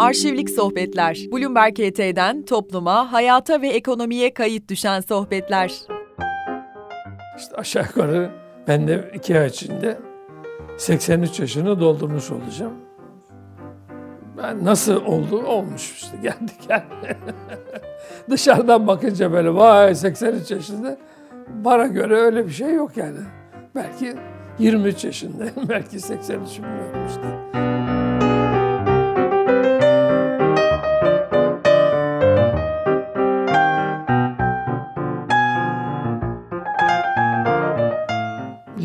Arşivlik Sohbetler. Bloomberg ET'den topluma, hayata ve ekonomiye kayıt düşen sohbetler. İşte aşağı yukarı ben de iki ay içinde 83 yaşını doldurmuş olacağım. Ben nasıl oldu? Olmuş işte geldik yani. Dışarıdan bakınca böyle vay 83 yaşında bana göre öyle bir şey yok yani. Belki 23 yaşında, belki 83 bilmiyorum işte.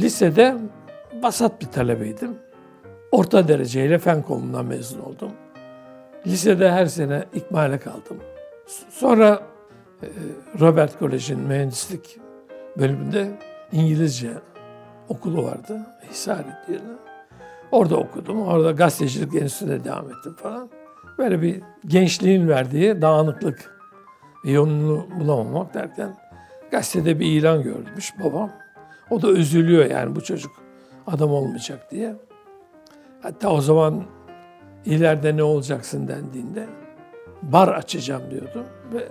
Lisede basat bir talebeydim. Orta dereceyle fen kolundan mezun oldum. Lisede her sene ikmale kaldım. Sonra e, Robert Kolej'in mühendislik bölümünde İngilizce okulu vardı. Hisari diye. Orada okudum. Orada gazetecilik enstitüsüne devam ettim falan. Böyle bir gençliğin verdiği dağınıklık yolunu bulamamak derken gazetede bir ilan görmüş babam. O da üzülüyor yani bu çocuk adam olmayacak diye. Hatta o zaman ileride ne olacaksın dendiğinde bar açacağım diyordu ve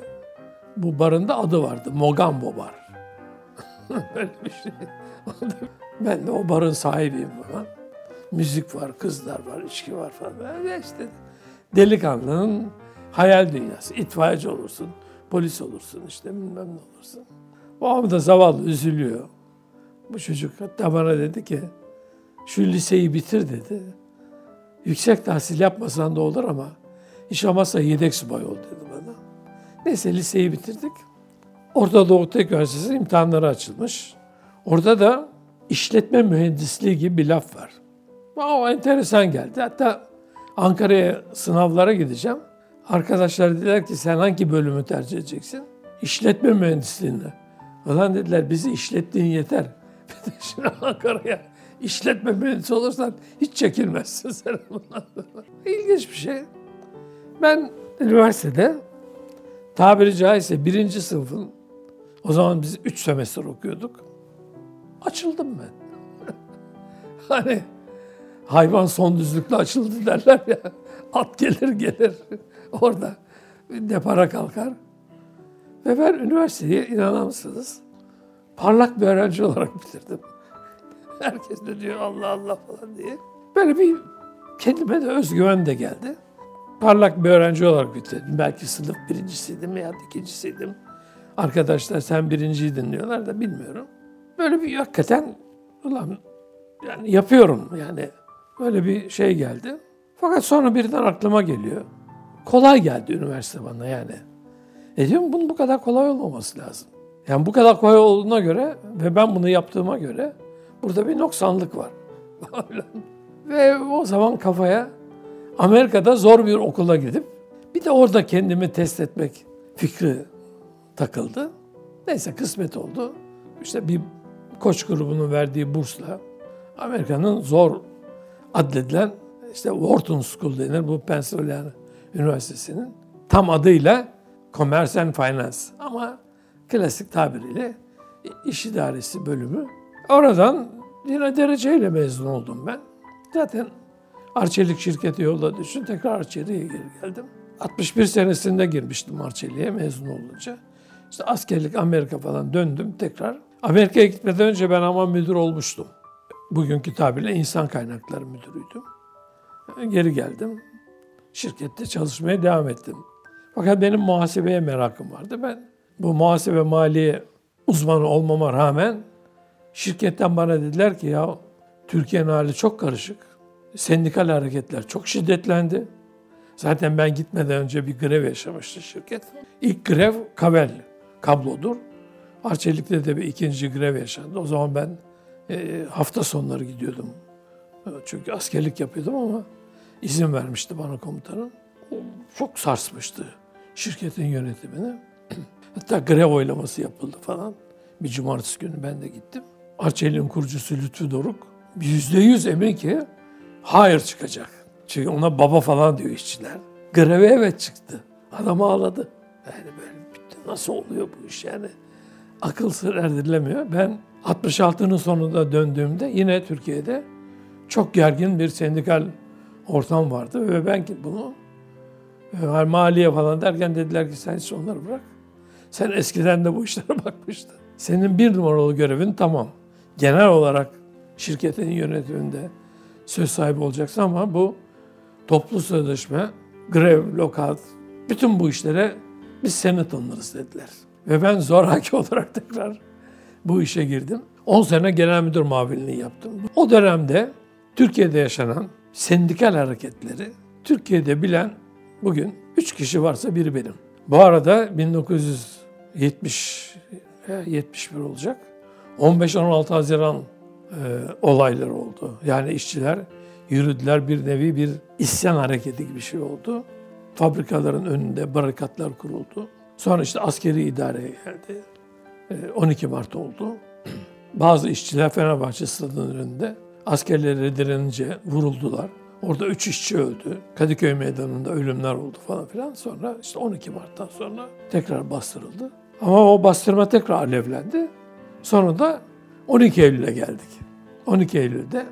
bu barın da adı vardı. Mogambo Bar. Böyle bir şey. ben de o barın sahibiyim falan. Müzik var, kızlar var, içki var falan. Böyle işte delikanlının hayal dünyası. İtfaiyeci olursun, polis olursun işte bilmem ne olursun. O da zavallı üzülüyor. Bu çocuk hatta bana dedi ki şu liseyi bitir dedi. Yüksek tahsil yapmasan da olur ama hiç olmazsa yedek subay ol dedi bana. Neyse liseyi bitirdik. Orta Doğu Teknik Üniversitesi imtihanları açılmış. Orada da işletme mühendisliği gibi bir laf var. O enteresan geldi. Hatta Ankara'ya sınavlara gideceğim. Arkadaşlar dediler ki sen hangi bölümü tercih edeceksin? İşletme mühendisliğini. Ulan dediler bizi işlettiğin yeter. Şimdi Ankara'ya işletme mühendisi olursan hiç çekilmezsin sen bundan İlginç bir şey. Ben üniversitede tabiri caizse birinci sınıfın o zaman biz üç semestr okuyorduk. Açıldım ben. hani hayvan son düzlükle açıldı derler ya. At gelir gelir orada depara kalkar. Ve ben üniversiteyi inanır mısınız? Parlak bir öğrenci olarak bitirdim. Herkes de diyor Allah Allah falan diye. Böyle bir kendime de özgüven de geldi. Parlak bir öğrenci olarak bitirdim. Belki sınıf birincisiydim veya ikincisiydim. Arkadaşlar sen birinciydin diyorlar da bilmiyorum. Böyle bir hakikaten ulan yani yapıyorum yani böyle bir şey geldi. Fakat sonra birden aklıma geliyor. Kolay geldi üniversite bana yani. E diyorum bunun bu kadar kolay olmaması lazım. Yani bu kadar kolay olduğuna göre ve ben bunu yaptığıma göre burada bir noksanlık var. ve o zaman kafaya Amerika'da zor bir okula gidip bir de orada kendimi test etmek fikri takıldı. Neyse kısmet oldu. İşte bir koç grubunun verdiği bursla Amerika'nın zor adledilen işte Wharton School denir bu Pennsylvania Üniversitesi'nin tam adıyla Commerce and Finance ama klasik tabiriyle iş idaresi bölümü. Oradan yine dereceyle mezun oldum ben. Zaten Arçelik şirketi yolda düşün. Tekrar Arçelik'e geri geldim. 61 senesinde girmiştim Arçelik'e mezun olunca. İşte askerlik Amerika falan döndüm tekrar. Amerika'ya gitmeden önce ben ama müdür olmuştum. Bugünkü tabirle insan kaynakları müdürüydüm. Geri geldim. Şirkette çalışmaya devam ettim. Fakat benim muhasebeye merakım vardı. Ben bu muhasebe maliye uzmanı olmama rağmen şirketten bana dediler ki ya Türkiye'nin hali çok karışık. Sendikal hareketler çok şiddetlendi. Zaten ben gitmeden önce bir grev yaşamıştı şirket. İlk grev Kavel kablodur. Arçelik'te de bir ikinci grev yaşandı. O zaman ben e, hafta sonları gidiyordum. Çünkü askerlik yapıyordum ama izin vermişti bana komutanım. Çok sarsmıştı şirketin yönetimini. Hatta grev oylaması yapıldı falan. Bir cumartesi günü ben de gittim. Arçelik'in kurucusu Lütfü Doruk yüzde yüz emin ki hayır çıkacak. Çünkü ona baba falan diyor işçiler. Greve evet çıktı. Adam ağladı. Yani böyle bitti. Nasıl oluyor bu iş yani? Akıl sır erdirilemiyor. Ben 66'nın sonunda döndüğümde yine Türkiye'de çok gergin bir sendikal ortam vardı ve ben bunu Yani maliye falan derken dediler ki sen hiç onları bırak. Sen eskiden de bu işlere bakmıştın. Senin bir numaralı görevin tamam. Genel olarak şirketin yönetiminde söz sahibi olacaksın ama bu toplu sözleşme, grev, lokat, bütün bu işlere biz seni tanırız dediler. Ve ben zoraki olarak tekrar bu işe girdim. 10 sene genel müdür muavinliği yaptım. O dönemde Türkiye'de yaşanan sendikal hareketleri Türkiye'de bilen bugün 3 kişi varsa biri benim. Bu arada 1970 71 olacak. 15-16 Haziran e, olayları oldu. Yani işçiler yürüdüler bir nevi bir isyan hareketi gibi bir şey oldu. Fabrikaların önünde barikatlar kuruldu. Sonra işte askeri idareye geldi. E, 12 Mart oldu. Bazı işçiler Fenerbahçe stadının önünde askerlere direnince vuruldular. Orada üç işçi öldü. Kadıköy meydanında ölümler oldu falan filan. Sonra işte 12 Mart'tan sonra tekrar bastırıldı. Ama o bastırma tekrar alevlendi. Sonra da 12 Eylül'e geldik. 12 Eylül'de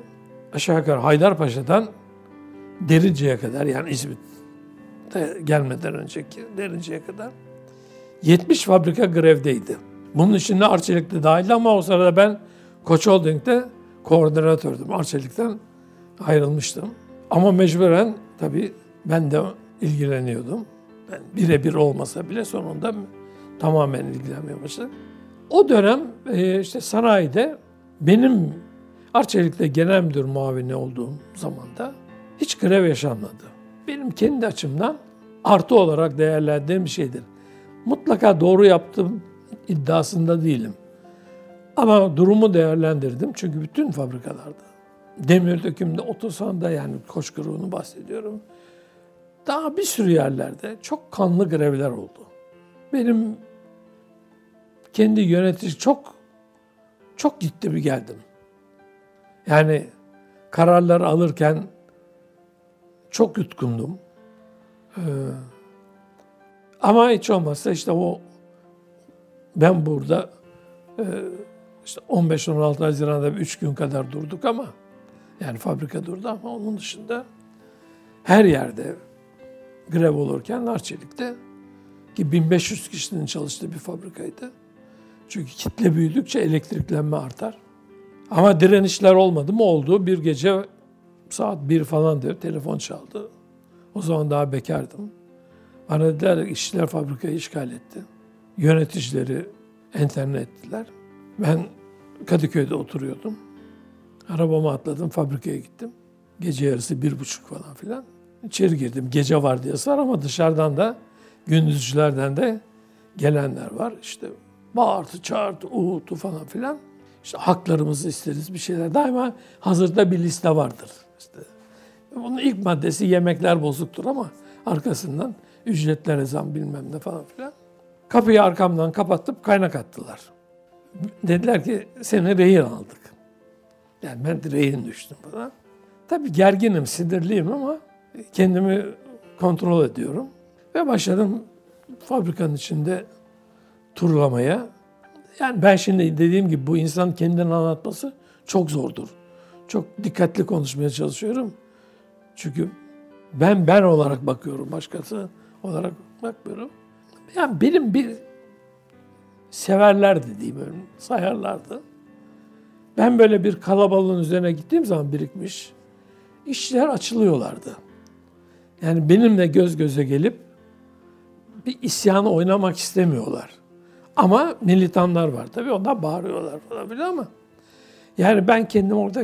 aşağı yukarı Haydarpaşa'dan Derince'ye kadar yani İzmit'te gelmeden önceki Derince'ye kadar 70 fabrika grevdeydi. Bunun içinde Arçelik de dahil ama o sırada ben Koç Holding'de koordinatördüm. Arçelik'ten ayrılmıştım. Ama mecburen tabii ben de ilgileniyordum. Ben birebir olmasa bile sonunda tamamen ilgilenmeye başladım. O dönem e, işte sanayide benim Arçelik'te genel müdür muavini olduğum zamanda hiç grev yaşanmadı. Benim kendi açımdan artı olarak değerlendirdiğim bir şeydir. Mutlaka doğru yaptım iddiasında değilim. Ama durumu değerlendirdim çünkü bütün fabrikalarda, demir dökümde, otosanda yani koşkuruğunu bahsediyorum. Daha bir sürü yerlerde çok kanlı grevler oldu. Benim kendi yönetici çok çok gitti bir geldim. Yani kararları alırken çok yutkundum. Ee, ama hiç olmazsa işte o ben burada e, işte 15-16 Haziran'da 3 gün kadar durduk ama yani fabrika durdu ama onun dışında her yerde grev olurken Arçelik'te ki 1500 kişinin çalıştığı bir fabrikaydı. Çünkü kitle büyüdükçe elektriklenme artar. Ama direnişler olmadı mı oldu. Bir gece saat bir falan diyor telefon çaldı. O zaman daha bekardım. Bana dediler işçiler fabrikayı işgal etti. Yöneticileri enterne ettiler. Ben Kadıköy'de oturuyordum. Arabama atladım, fabrikaya gittim. Gece yarısı bir buçuk falan filan. İçeri girdim. Gece var diye var ama dışarıdan da gündüzcülerden de gelenler var. İşte bağırtı, çağırtı, uğultu falan filan. İşte haklarımızı isteriz bir şeyler. Daima hazırda bir liste vardır. İşte bunun ilk maddesi yemekler bozuktur ama arkasından ücretlere zam bilmem ne falan filan. Kapıyı arkamdan kapatıp kaynak attılar. Dediler ki seni rehin aldık. Yani ben rehin düştüm falan. Tabii gerginim, sinirliyim ama kendimi kontrol ediyorum. Ve başladım fabrikanın içinde turlamaya. Yani ben şimdi dediğim gibi bu insan kendini anlatması çok zordur. Çok dikkatli konuşmaya çalışıyorum. Çünkü ben ben olarak bakıyorum, başkası olarak bakmıyorum. Yani benim bir severlerdi diyeyim öyle, sayarlardı. Ben böyle bir kalabalığın üzerine gittiğim zaman birikmiş, işler açılıyorlardı. Yani benimle göz göze gelip bir isyanı oynamak istemiyorlar. Ama militanlar var tabii onlar bağırıyorlar falan filan ama yani ben kendim orada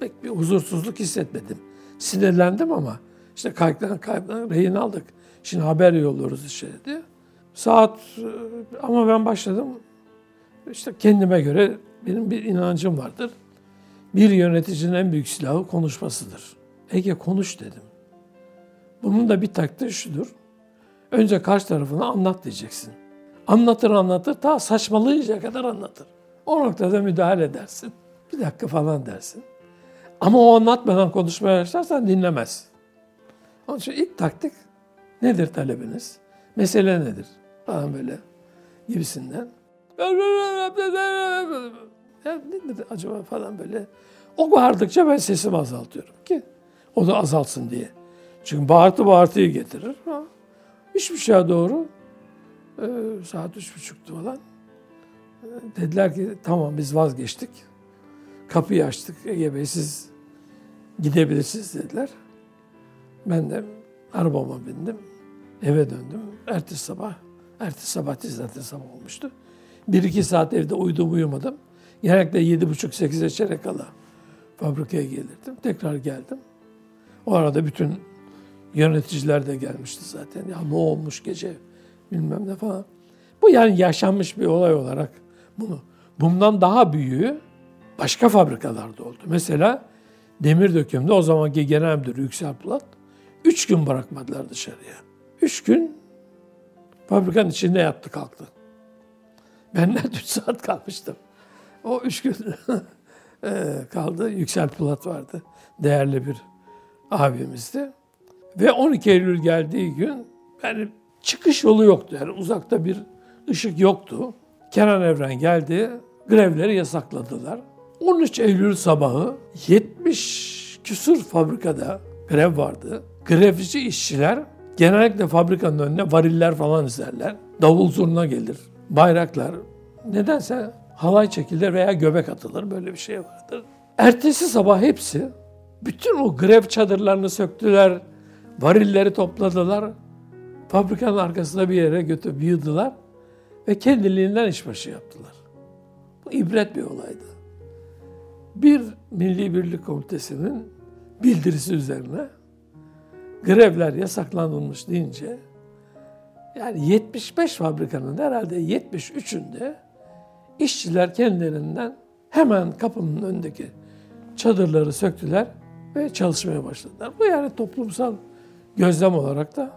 pek bir huzursuzluk hissetmedim. Sinirlendim ama işte kayıktan kayıktan rehin aldık. Şimdi haber yolluyoruz işte diye. Saat ama ben başladım. İşte kendime göre benim bir inancım vardır. Bir yöneticinin en büyük silahı konuşmasıdır. Ege konuş dedim. Bunun da bir taktiği şudur. Önce karşı tarafına anlat diyeceksin. Anlatır anlatır ta saçmalayınca kadar anlatır. O noktada müdahale edersin. Bir dakika falan dersin. Ama o anlatmadan konuşmaya başlarsan dinlemez. Onun için ilk taktik nedir talebiniz? Mesele nedir? Falan böyle gibisinden. Ya nedir acaba falan böyle. O bağırdıkça ben sesimi azaltıyorum ki o da azalsın diye. Çünkü bağırtı bağırtıyı getirir. Ha. Üç buçuğa doğru e, saat üç buçuktu falan. E, dediler ki tamam biz vazgeçtik. Kapıyı açtık. Ege Bey siz gidebilirsiniz dediler. Ben de arabama bindim. Eve döndüm. Ertesi sabah, ertesi sabah zaten sabah olmuştu. Bir iki saat evde uyudum uyumadım. Genellikle yedi buçuk sekize çeyrek kala fabrikaya gelirdim. Tekrar geldim. O arada bütün yöneticiler de gelmişti zaten. Ya ne olmuş gece bilmem ne falan. Bu yani yaşanmış bir olay olarak bunu. Bundan daha büyüğü başka fabrikalarda oldu. Mesela demir dökümde o zamanki genel müdür Yüksel Polat üç gün bırakmadılar dışarıya. Üç gün fabrikanın içinde yattı kalktı. Ben net üç saat kalmıştım. O üç gün kaldı. Yüksel Polat vardı. Değerli bir abimizdi. Ve 12 Eylül geldiği gün yani çıkış yolu yoktu. Yani uzakta bir ışık yoktu. Kenan Evren geldi. Grevleri yasakladılar. 13 Eylül sabahı 70 küsur fabrikada grev vardı. Grevci işçiler genellikle fabrikanın önüne variller falan izlerler. Davul zurna gelir. Bayraklar. Nedense halay çekilir veya göbek atılır. Böyle bir şey vardır. Ertesi sabah hepsi bütün o grev çadırlarını söktüler. Varilleri topladılar. Fabrikanın arkasında bir yere götürüp yığdılar. Ve kendiliğinden işbaşı yaptılar. Bu ibret bir olaydı. Bir Milli Birlik Komitesi'nin bildirisi üzerine grevler yasaklanılmış deyince yani 75 fabrikanın herhalde 73'ünde işçiler kendilerinden hemen kapının önündeki çadırları söktüler ve çalışmaya başladılar. Bu yani toplumsal gözlem olarak da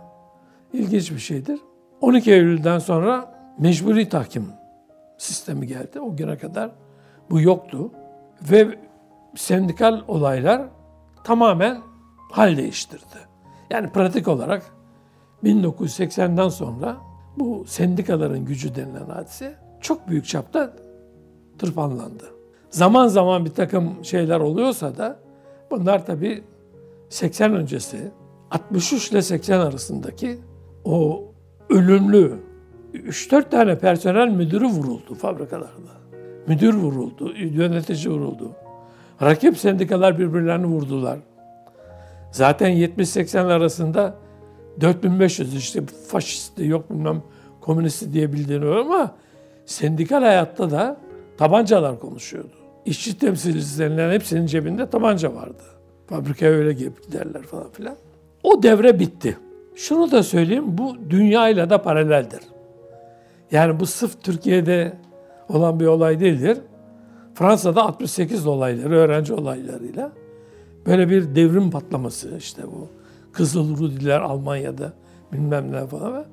ilginç bir şeydir. 12 Eylül'den sonra mecburi tahkim sistemi geldi. O güne kadar bu yoktu. Ve sendikal olaylar tamamen hal değiştirdi. Yani pratik olarak 1980'den sonra bu sendikaların gücü denilen hadise çok büyük çapta tırpanlandı. Zaman zaman bir takım şeyler oluyorsa da bunlar tabii 80 öncesi 63 ile 80 arasındaki o ölümlü 3-4 tane personel müdürü vuruldu fabrikalarda. Müdür vuruldu, yönetici vuruldu. Rakip sendikalar birbirlerini vurdular. Zaten 70-80 arasında 4500 işte faşisti yok bilmem komünisti diye bildiğini ama sendikal hayatta da tabancalar konuşuyordu. İşçi temsilcilerinin hepsinin cebinde tabanca vardı. Fabrikaya öyle giderler falan filan. O devre bitti. Şunu da söyleyeyim, bu dünyayla da paraleldir. Yani bu sırf Türkiye'de olan bir olay değildir. Fransa'da 68 olayları, öğrenci olaylarıyla böyle bir devrim patlaması işte bu. Kızıl Rudiler Almanya'da bilmem ne falan.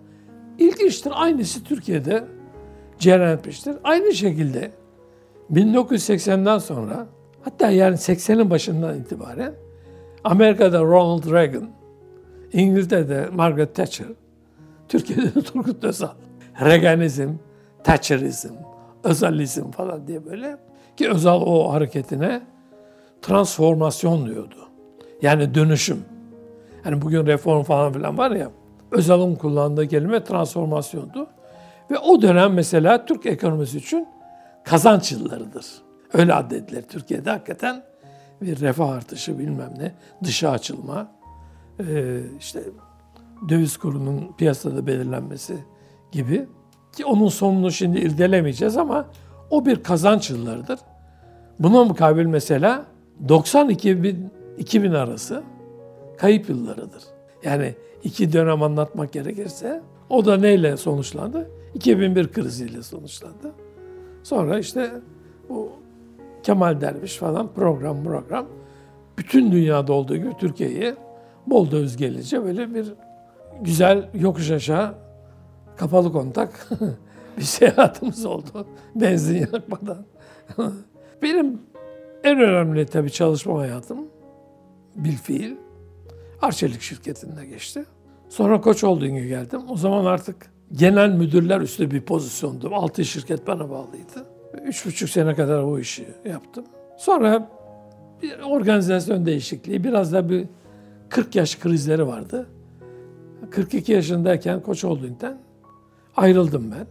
İlginçtir. Aynısı Türkiye'de cereyan etmiştir. Aynı şekilde 1980'den sonra hatta yani 80'in başından itibaren Amerika'da Ronald Reagan, İngiltere'de Margaret Thatcher, Türkiye'de de Turgut Özal. Reaganizm, Thatcherizm, Özalizm falan diye böyle. Ki Özal o hareketine transformasyon diyordu. Yani dönüşüm. Hani bugün reform falan filan var ya, Özal'ın kullandığı kelime transformasyondu. Ve o dönem mesela Türk ekonomisi için kazanç yıllarıdır. Öyle addedilir Türkiye'de hakikaten bir refah artışı bilmem ne, dışa açılma, işte döviz kurunun piyasada belirlenmesi gibi. Ki onun sonunu şimdi irdelemeyeceğiz ama o bir kazanç yıllarıdır. Buna mukabil mesela 92 bin 2000 arası kayıp yıllarıdır. Yani iki dönem anlatmak gerekirse o da neyle sonuçlandı? 2001 kriziyle sonuçlandı. Sonra işte bu Kemal Derviş falan program program bütün dünyada olduğu gibi Türkiye'yi bol döviz gelince böyle bir güzel yokuş aşağı kapalı kontak bir seyahatimiz oldu. Benzin yakmadan. Benim en önemli tabii çalışma hayatım bilfiil Arçelik şirketinde geçti. Sonra Koç Holding'e geldim. O zaman artık genel müdürler üstü bir pozisyondum. Altı şirket bana bağlıydı. Üç buçuk sene kadar o işi yaptım. Sonra bir organizasyon değişikliği, biraz da bir 40 yaş krizleri vardı. 42 yaşındayken Koç Holding'den ayrıldım ben.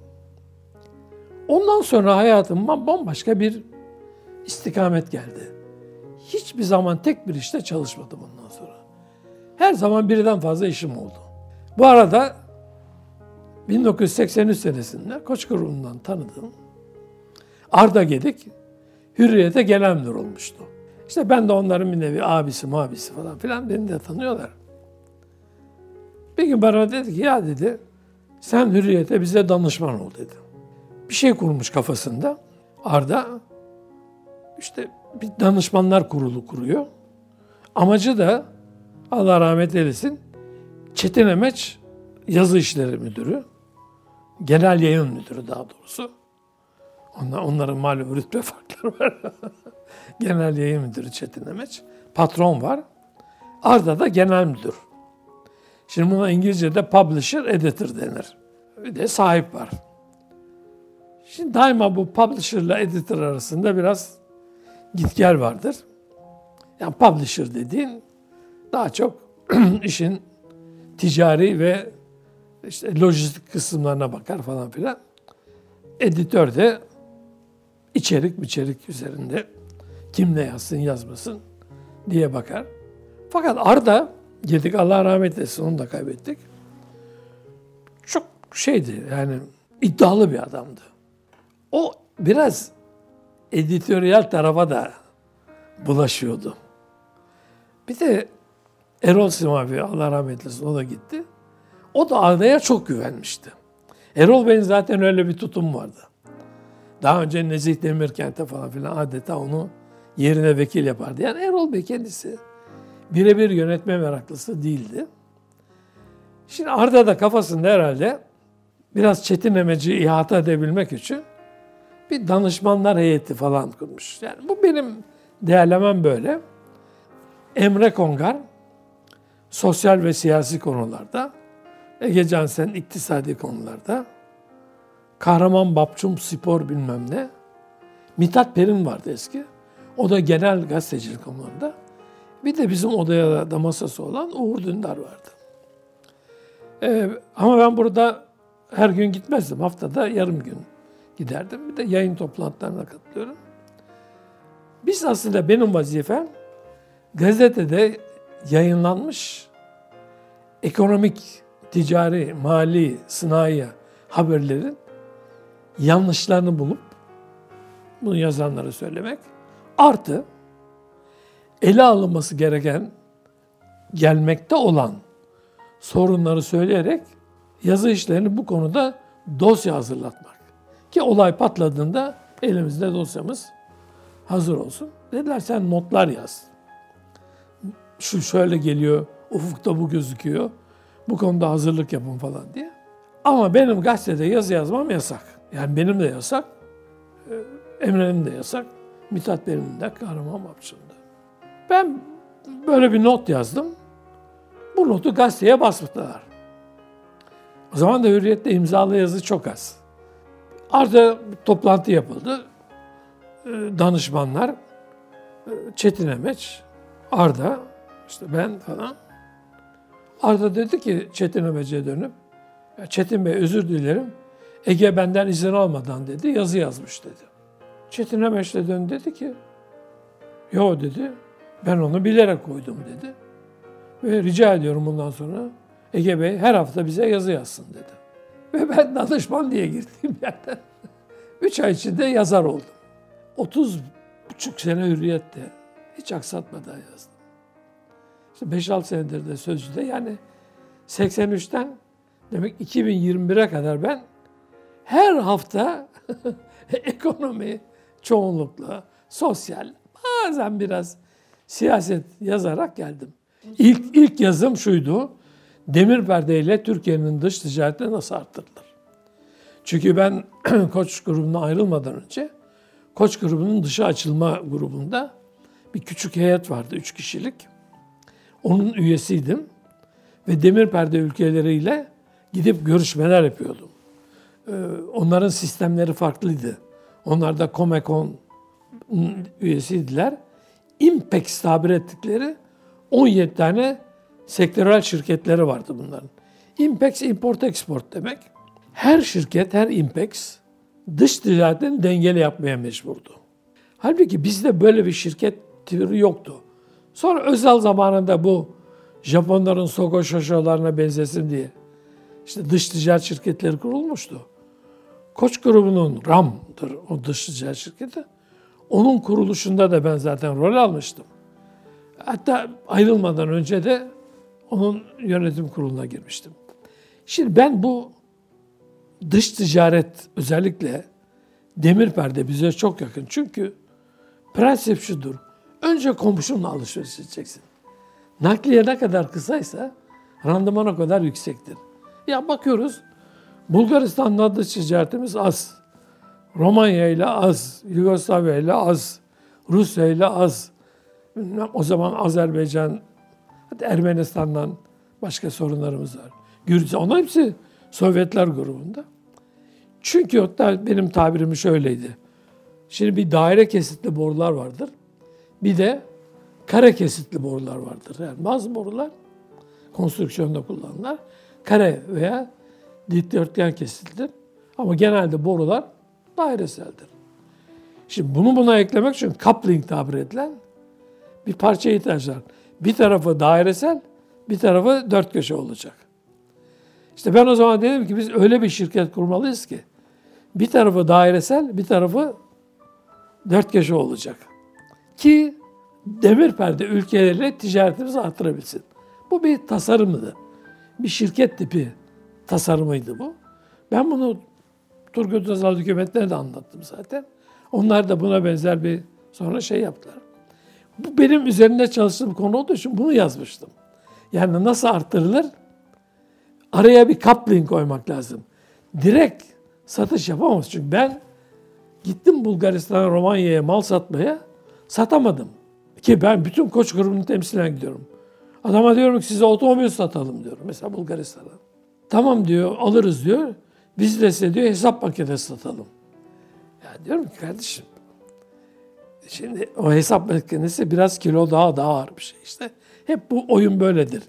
Ondan sonra hayatıma bambaşka bir istikamet geldi. Hiçbir zaman tek bir işte çalışmadım ondan sonra. Her zaman birden fazla işim oldu. Bu arada 1983 senesinde Koç grubundan tanıdığım Arda Gedik Hürriyet'e genel müdür olmuştu. İşte ben de onların bir nevi abisi, mabisi falan filan beni de tanıyorlar. Bir gün bana dedi ki ya dedi sen Hürriyet'e bize danışman ol dedi. Bir şey kurmuş kafasında. Arda işte bir danışmanlar kurulu kuruyor. Amacı da Allah rahmet eylesin Çetin Emeç yazı işleri müdürü, genel yayın müdürü daha doğrusu. Onlar, onların malum rütbe farkları var. genel yayın müdürü Çetin Emeç. Patron var. Arda da genel müdür. Şimdi buna İngilizce'de publisher, editor denir. Bir de sahip var. Şimdi daima bu publisher ile editor arasında biraz git gel vardır. Yani publisher dediğin daha çok işin ticari ve işte lojistik kısımlarına bakar falan filan. Editör de içerik içerik üzerinde kim ne yazsın yazmasın diye bakar. Fakat Arda girdik Allah rahmet etsin onu da kaybettik. Çok şeydi yani iddialı bir adamdı. O biraz editoryal tarafa da bulaşıyordu. Bir de Erol Simavi Allah rahmet eylesin o da gitti. O da Arda'ya çok güvenmişti. Erol Bey'in zaten öyle bir tutum vardı. Daha önce Nezih Demirkent'e falan filan adeta onu yerine vekil yapardı. Yani Erol Bey kendisi birebir yönetme meraklısı değildi. Şimdi Arda da kafasında herhalde biraz Çetin Emeci ihata edebilmek için bir danışmanlar heyeti falan kurmuş. Yani bu benim değerlemem böyle. Emre Kongar sosyal ve siyasi konularda, Ege Cansen iktisadi konularda, Kahraman Bapçum spor bilmem ne, Mithat Perin vardı eski. O da genel gazetecilik konularında. Bir de bizim odaya da masası olan Uğur Dündar vardı. Ee, ama ben burada her gün gitmezdim. Haftada yarım gün giderdim. Bir de yayın toplantılarına katılıyorum. Biz aslında benim vazifem gazetede yayınlanmış ekonomik, ticari, mali, sınai haberlerin yanlışlarını bulup bunu yazanlara söylemek. Artı ele alınması gereken gelmekte olan sorunları söyleyerek yazı işlerini bu konuda dosya hazırlatmak. Ki olay patladığında elimizde dosyamız hazır olsun. Dediler sen notlar yaz. Şu şöyle geliyor, ufukta bu gözüküyor. Bu konuda hazırlık yapın falan diye. Ama benim gazetede yazı yazmam yasak. Yani benim de yasak. E, Emre'nin de yasak. Mithat Bey'in de Kahraman Mapçı'nda. Ben böyle bir not yazdım. Bu notu gazeteye basmışlar. O zaman da Hürriyet'te imzalı yazı çok az. Arda toplantı yapıldı. E, danışmanlar, e, Çetin Emeç, Arda, işte ben falan. Arda dedi ki Çetin Emeç'e dönüp, Çetin Bey özür dilerim, Ege benden izin almadan dedi, yazı yazmış dedi. Çetin Emeç de döndü dedi ki, yo dedi, ben onu bilerek koydum dedi. Ve rica ediyorum bundan sonra Ege Bey her hafta bize yazı yazsın dedi. Ve ben danışman diye girdiğim yerden üç ay içinde yazar oldum. 30 buçuk sene hürriyette hiç aksatmadan yazdım. İşte 5-6 senedir de sözcüde yani 83'ten demek 2021'e kadar ben her hafta ekonomi çoğunlukla sosyal bazen biraz siyaset yazarak geldim. İlk, ilk yazım şuydu. Demir perde ile Türkiye'nin dış ticareti nasıl arttırılır? Çünkü ben Koç grubuna ayrılmadan önce Koç grubunun dışı açılma grubunda bir küçük heyet vardı, üç kişilik. Onun üyesiydim ve demir perde ülkeleriyle gidip görüşmeler yapıyordum. Ee, onların sistemleri farklıydı. Onlar da Comecon üyesiydiler. Impex tabir ettikleri 17 tane sektörel şirketleri vardı bunların. Impex import export demek. Her şirket, her Impex dış ticaretini dengeli yapmaya mecburdu. Halbuki bizde böyle bir şirket türü yoktu. Sonra özel zamanında bu Japonların Sogo Shosho'larına benzesin diye işte dış ticaret şirketleri kurulmuştu. Koç grubunun RAM'dır o dış ticaret şirketi. Onun kuruluşunda da ben zaten rol almıştım. Hatta ayrılmadan önce de onun yönetim kuruluna girmiştim. Şimdi ben bu dış ticaret özellikle demir perde bize çok yakın. Çünkü prensip şudur. Önce komşunla alışveriş edeceksin. Nakliye ne kadar kısaysa randıman o kadar yüksektir. Ya bakıyoruz Bulgaristan'la dış ticaretimiz az. Romanya ile az, Yugoslavya ile az, Rusya ile az. O zaman Azerbaycan, Ermenistan'dan başka sorunlarımız var. Gürcistan, onlar hepsi Sovyetler grubunda. Çünkü hatta benim tabirim şöyleydi. Şimdi bir daire kesitli borular vardır. Bir de kare kesitli borular vardır. Yani bazı borular konstrüksiyonda kullanılır. Kare veya dikdörtgen kesitlidir. Ama genelde borular daireseldir. Şimdi bunu buna eklemek için coupling tabir edilen bir parça ihtiyaç var. Bir tarafı dairesel, bir tarafı dört köşe olacak. İşte ben o zaman dedim ki biz öyle bir şirket kurmalıyız ki bir tarafı dairesel, bir tarafı dört köşe olacak. Ki demir perde ülkeleriyle ticaretimizi arttırabilsin. Bu bir tasarımdı. Bir şirket tipi tasarımıydı bu. Ben bunu Turgut Özal hükümetine de anlattım zaten. Onlar da buna benzer bir sonra şey yaptılar. Bu benim üzerinde çalıştığım konu olduğu için bunu yazmıştım. Yani nasıl arttırılır? Araya bir coupling koymak lazım. Direkt satış yapamaz. Çünkü ben gittim Bulgaristan'a, Romanya'ya mal satmaya satamadım. Ki ben bütün koç grubunu temsilen gidiyorum. Adama diyorum ki size otomobil satalım diyorum. Mesela Bulgaristan'a. Tamam diyor alırız diyor. Biz de size diyor hesap makinesi satalım. Ya diyorum ki kardeşim şimdi o hesap makinesi biraz kilo daha daha ağır bir şey işte. Hep bu oyun böyledir.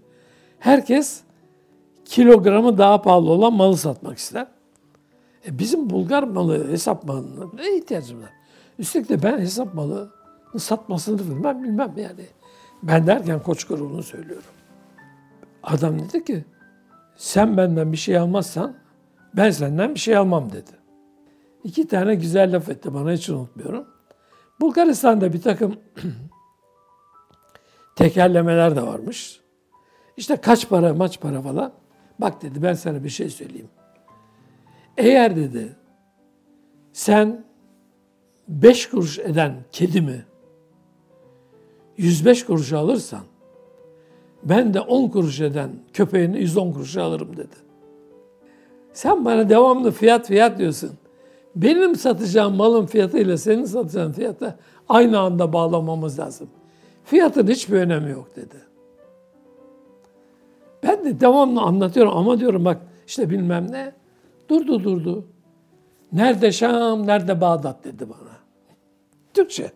Herkes kilogramı daha pahalı olan malı satmak ister. E bizim Bulgar malı, hesap malına ne ihtiyacım var? Üstelik de ben hesap malı satmasını bilmem bilmem yani. Ben derken koç grubunu söylüyorum. Adam dedi ki sen benden bir şey almazsan ben senden bir şey almam dedi. İki tane güzel laf etti bana hiç unutmuyorum. Bulgaristan'da bir takım tekerlemeler de varmış. İşte kaç para maç para falan. Bak dedi ben sana bir şey söyleyeyim. Eğer dedi sen beş kuruş eden kedimi 105 kuruş alırsan ben de 10 kuruş eden köpeğini 110 kuruşa alırım dedi. Sen bana devamlı fiyat fiyat diyorsun. Benim satacağım malın fiyatıyla senin satacağın fiyata aynı anda bağlamamız lazım. Fiyatın hiçbir önemi yok dedi. Ben de devamlı anlatıyorum ama diyorum bak işte bilmem ne. Durdu durdu. Nerede Şam, nerede Bağdat dedi bana. Türkçe.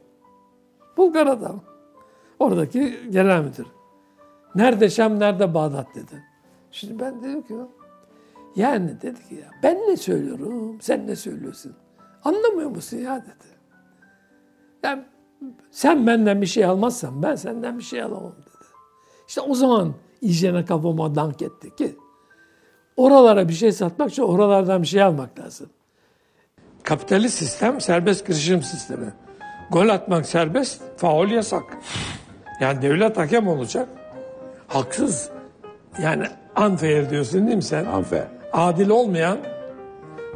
Bulgar adam. Oradaki genel müdür. Nerede Şam, nerede Bağdat dedi. Şimdi ben dedim ki yani dedi ki ya ben ne söylüyorum, sen ne söylüyorsun? Anlamıyor musun ya dedi. Yani sen benden bir şey almazsan ben senden bir şey alamam dedi. İşte o zaman iyicene kafama dank etti ki oralara bir şey satmak için oralardan bir şey almak lazım. Kapitalist sistem serbest girişim sistemi. Gol atmak serbest, faul yasak. Yani devlet hakem olacak. Haksız. Yani unfair diyorsun değil mi sen? Unfair. Adil olmayan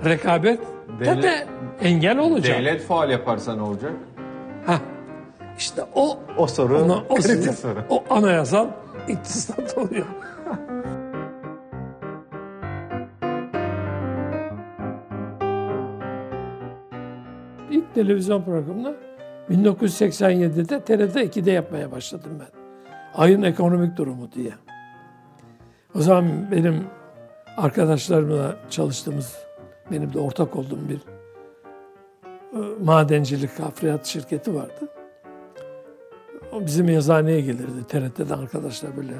rekabet Devlet- de engel olacak. Devlet faal yaparsa ne olacak? Ha. İşte o O soru ona, o, kritik soru. o anayasal iktisat oluyor. İlk televizyon programını 1987'de TRT 2'de yapmaya başladım ben. Ayın ekonomik durumu diye. O zaman benim arkadaşlarımla çalıştığımız, benim de ortak olduğum bir e, madencilik hafriyat şirketi vardı. O bizim yazıhaneye gelirdi. TRT'den arkadaşlar böyle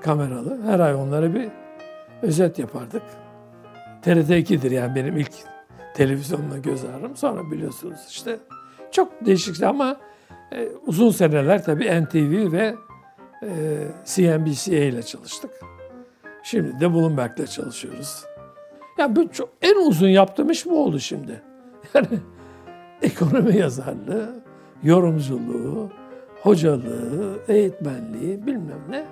kameralı. Her ay onlara bir özet yapardık. TRT 2'dir yani benim ilk televizyonla göz ağrım. Sonra biliyorsunuz işte çok değişikti ama e, uzun seneler tabii NTV ve e, CNBC ile çalıştık. Şimdi de Bloomberg'le çalışıyoruz. Yani bu çok, en uzun yaptığım iş bu oldu şimdi. Yani ekonomi yazarlığı, yorumculuğu, hocalığı, eğitmenliği bilmem ne.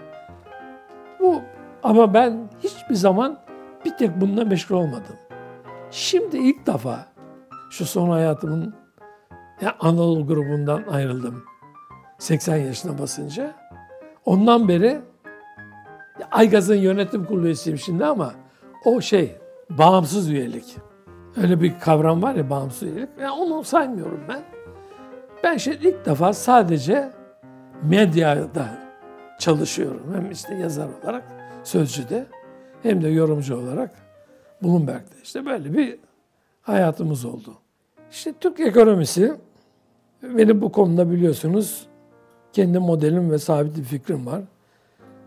Bu ama ben hiçbir zaman bir tek bununla meşgul olmadım. Şimdi ilk defa şu son hayatımın ya Anadolu grubundan ayrıldım. 80 yaşına basınca. Ondan beri Aygaz'ın yönetim kurulu üyesiyim şimdi ama o şey bağımsız üyelik. Öyle bir kavram var ya bağımsız üyelik. Yani onu saymıyorum ben. Ben şimdi ilk defa sadece medyada çalışıyorum. Hem işte yazar olarak Sözcü'de hem de yorumcu olarak Bloomberg'de. işte böyle bir hayatımız oldu. İşte Türk ekonomisi benim bu konuda biliyorsunuz kendi modelim ve sabit bir fikrim var.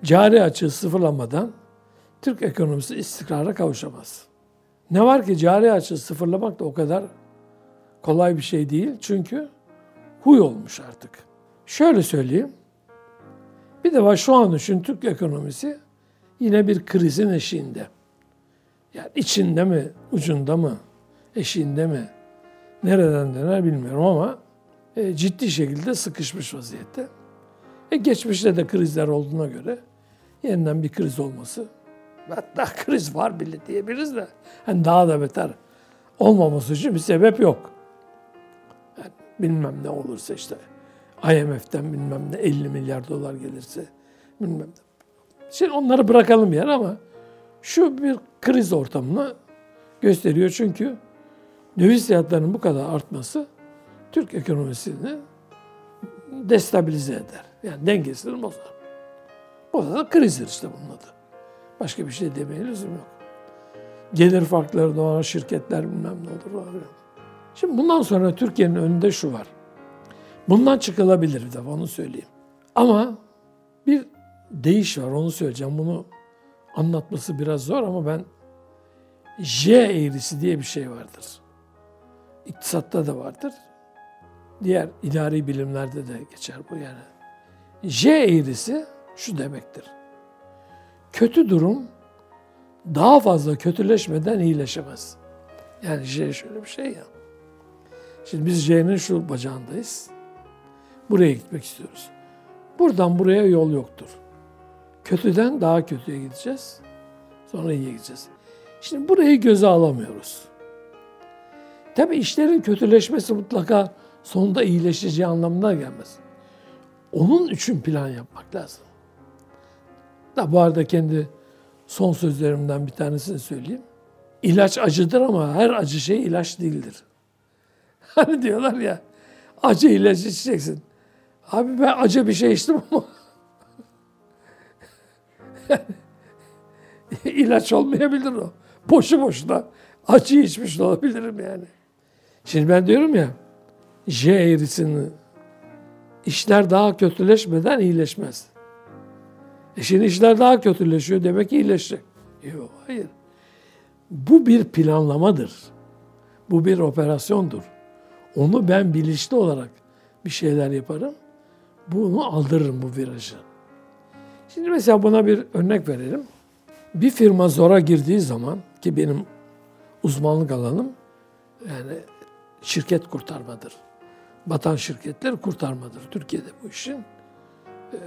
Cari açığı sıfırlamadan Türk ekonomisi istikrara kavuşamaz. Ne var ki cari açığı sıfırlamak da o kadar kolay bir şey değil. Çünkü huy olmuş artık. Şöyle söyleyeyim. Bir de var şu an için Türk ekonomisi yine bir krizin eşiğinde. Yani içinde mi, ucunda mı, eşiğinde mi, nereden döner bilmiyorum ama ciddi şekilde sıkışmış vaziyette. E, geçmişte de krizler olduğuna göre yeniden bir kriz olması, hatta kriz var bile diyebiliriz de hani daha da beter olmaması için bir sebep yok. Yani bilmem ne olursa işte IMF'den bilmem ne 50 milyar dolar gelirse bilmem ne. Şimdi onları bırakalım yer ama şu bir kriz ortamını gösteriyor çünkü döviz fiyatlarının bu kadar artması Türk ekonomisini destabilize eder. Yani dengesini bozar. Da krizdir işte bunun adı. Başka bir şey demeye lüzum yok. Gelir farkları doğan şirketler bilmem ne olur. Var. Şimdi bundan sonra Türkiye'nin önünde şu var. Bundan çıkılabilir bir defa onu söyleyeyim. Ama bir değiş var onu söyleyeceğim. Bunu anlatması biraz zor ama ben J eğrisi diye bir şey vardır. İktisatta da vardır. Diğer idari bilimlerde de geçer bu yani. J eğrisi şu demektir. Kötü durum daha fazla kötüleşmeden iyileşemez. Yani J şöyle bir şey ya. Şimdi biz J'nin şu bacağındayız. Buraya gitmek istiyoruz. Buradan buraya yol yoktur. Kötüden daha kötüye gideceğiz. Sonra iyiye gideceğiz. Şimdi burayı göze alamıyoruz. Tabi işlerin kötüleşmesi mutlaka sonunda iyileşeceği anlamına gelmez. Onun için plan yapmak lazım. Da bu arada kendi son sözlerimden bir tanesini söyleyeyim. İlaç acıdır ama her acı şey ilaç değildir. Hani diyorlar ya acı ilaç içeceksin. Abi ben acı bir şey içtim ama ilaç olmayabilir o. Boşu boşuna acı içmiş olabilirim yani. Şimdi ben diyorum ya J eğrisini işler daha kötüleşmeden iyileşmez. E şimdi işler daha kötüleşiyor demek ki iyileşecek. Yok hayır. Bu bir planlamadır. Bu bir operasyondur. Onu ben bilinçli olarak bir şeyler yaparım. Bunu aldırırım bu virajı. Şimdi mesela buna bir örnek verelim. Bir firma zora girdiği zaman ki benim uzmanlık alanım yani şirket kurtarmadır. Batan şirketler kurtarmadır. Türkiye'de bu işin e,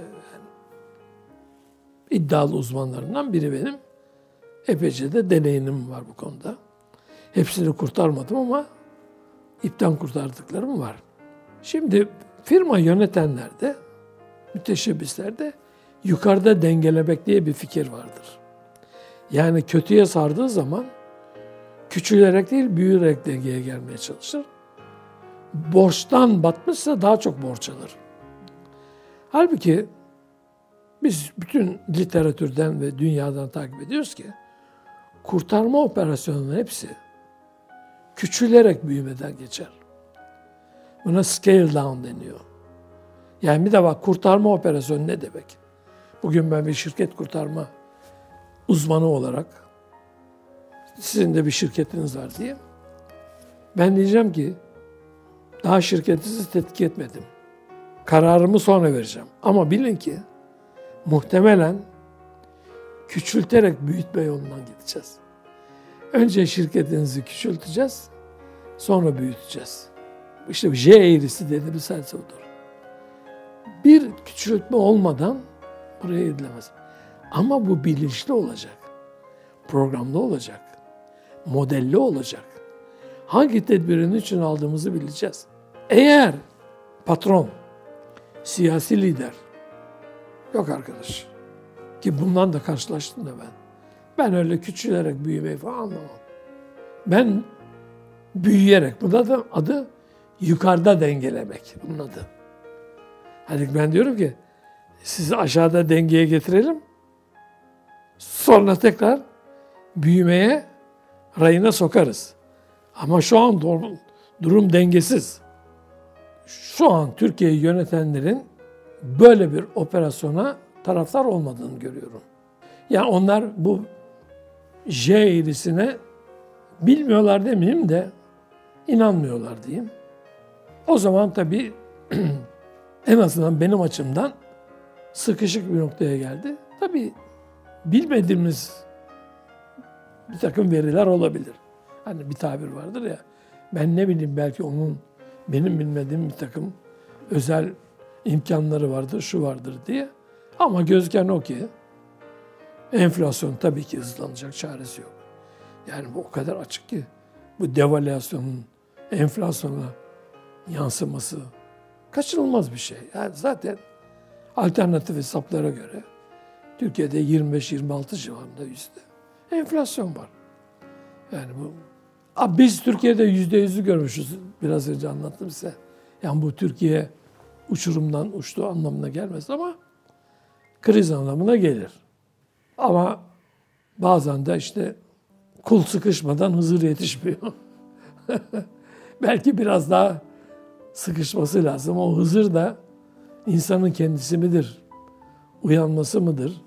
iddialı uzmanlarından biri benim. Epeyce de deneyimim var bu konuda. Hepsini kurtarmadım ama ipten kurtardıklarım var. Şimdi firma yönetenlerde, müteşebbislerde yukarıda dengelemek diye bir fikir vardır. Yani kötüye sardığı zaman küçülerek değil büyüyerek dengeye gelmeye çalışır. Borçtan batmışsa daha çok borç alır. Halbuki biz bütün literatürden ve dünyadan takip ediyoruz ki kurtarma operasyonunun hepsi küçülerek büyümeden geçer. Buna scale down deniyor. Yani bir de bak kurtarma operasyonu ne demek? Bugün ben bir şirket kurtarma uzmanı olarak sizin de bir şirketiniz var diye. Ben diyeceğim ki daha şirketinizi tetkik etmedim. Kararımı sonra vereceğim. Ama bilin ki muhtemelen küçülterek büyütme yolundan gideceğiz. Önce şirketinizi küçülteceğiz, sonra büyüteceğiz. İşte J eğrisi dediğimiz hadise odur. Bir küçültme olmadan buraya gidilemez. Ama bu bilinçli olacak. Programlı olacak. Modelli olacak. Hangi tedbirin için aldığımızı bileceğiz. Eğer patron, siyasi lider, yok arkadaş ki bundan da karşılaştım da ben. Ben öyle küçülerek büyümeyi falan anlamam. Ben büyüyerek, bunda da adı yukarıda dengelemek bunun adı. Hani ben diyorum ki sizi aşağıda dengeye getirelim. Sonra tekrar büyümeye rayına sokarız. Ama şu an durum dengesiz. Şu an Türkiye'yi yönetenlerin böyle bir operasyona taraftar olmadığını görüyorum. Yani onlar bu J eğrisine bilmiyorlar demeyeyim de inanmıyorlar diyeyim. O zaman tabii en azından benim açımdan sıkışık bir noktaya geldi. Tabii bilmediğimiz bir takım veriler olabilir. Hani bir tabir vardır ya, ben ne bileyim belki onun benim bilmediğim bir takım özel imkanları vardır, şu vardır diye. Ama gözüken o ki enflasyon tabii ki hızlanacak, çaresi yok. Yani bu o kadar açık ki bu devalüasyonun enflasyona yansıması kaçınılmaz bir şey. Yani zaten alternatif hesaplara göre Türkiye'de 25-26 civarında yüzde enflasyon var. Yani bu biz Türkiye'de yüzde yüzü görmüşüz. Biraz önce anlattım size. Yani bu Türkiye uçurumdan uçtuğu anlamına gelmez ama kriz anlamına gelir. Ama bazen de işte kul sıkışmadan Hızır yetişmiyor. Belki biraz daha sıkışması lazım. O Hızır da insanın kendisi midir? Uyanması mıdır?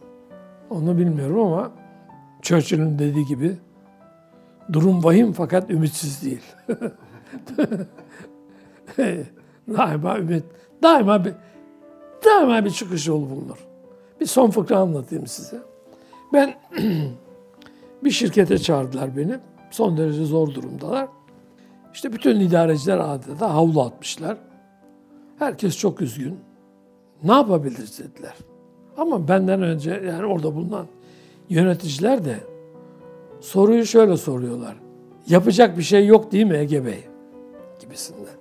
Onu bilmiyorum ama Churchill'in dediği gibi durum vahim fakat ümitsiz değil. daima ümit, daima bir, daima bir çıkış yolu bulunur. Bir son fıkra anlatayım size. Ben bir şirkete çağırdılar beni. Son derece zor durumdalar. İşte bütün idareciler adeta havlu atmışlar. Herkes çok üzgün. Ne yapabiliriz dediler. Ama benden önce yani orada bulunan yöneticiler de soruyu şöyle soruyorlar. Yapacak bir şey yok değil mi Ege Bey? Gibisinden.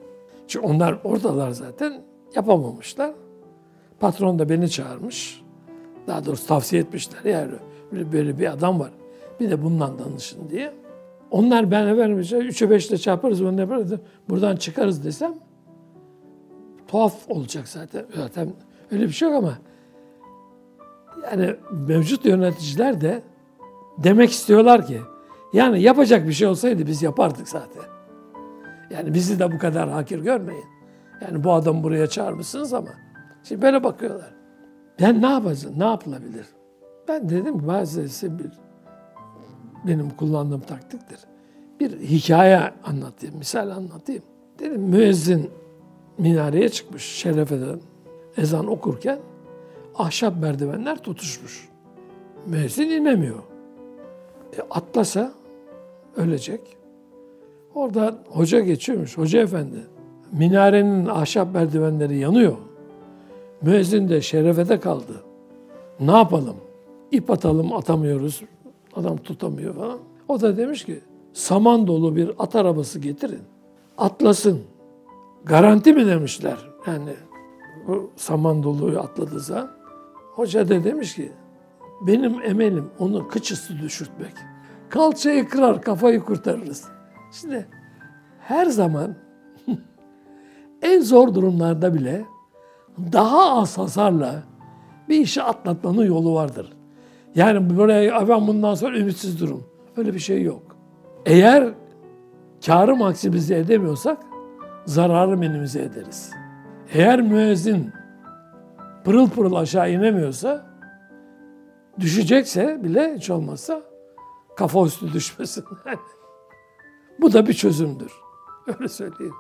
Çünkü onlar oradalar zaten yapamamışlar. Patron da beni çağırmış. Daha doğrusu tavsiye etmişler. Yani böyle bir adam var. Bir de bundan danışın diye. Onlar ben efendim 3'e 5'le çarparız, bunu yaparız. Buradan çıkarız desem tuhaf olacak zaten. Zaten öyle bir şey yok ama yani mevcut yöneticiler de demek istiyorlar ki yani yapacak bir şey olsaydı biz yapardık zaten. Yani bizi de bu kadar hakir görmeyin. Yani bu adam buraya çağırmışsınız ama şimdi böyle bakıyorlar. Ben ne yapacağım? Ne yapılabilir? Ben dedim ki bazısı bir benim kullandığım taktiktir. Bir hikaye anlatayım, misal anlatayım. Dedim müezzin minareye çıkmış şerefeden ezan okurken ahşap merdivenler tutuşmuş. Müezzin inemiyor. E, atlasa ölecek. Orada hoca geçiyormuş. Hoca efendi minarenin ahşap merdivenleri yanıyor. Müezzin de şerefede kaldı. Ne yapalım? İp atalım atamıyoruz. Adam tutamıyor falan. O da demiş ki saman dolu bir at arabası getirin. Atlasın. Garanti mi demişler. Yani bu saman doluyu atladığı zaman. Hoca da demiş ki benim emelim onu kıçısı düşürtmek. Kalçayı kırar kafayı kurtarırız. Şimdi her zaman en zor durumlarda bile daha az hasarla bir işi atlatmanın yolu vardır. Yani buraya ben bundan sonra ümitsiz durum. Öyle bir şey yok. Eğer karı maksimize edemiyorsak zararı minimize ederiz. Eğer müezzin pırıl pırıl aşağı inemiyorsa Düşecekse bile hiç olmazsa kafa üstü düşmesin. Bu da bir çözümdür. Öyle söyleyeyim.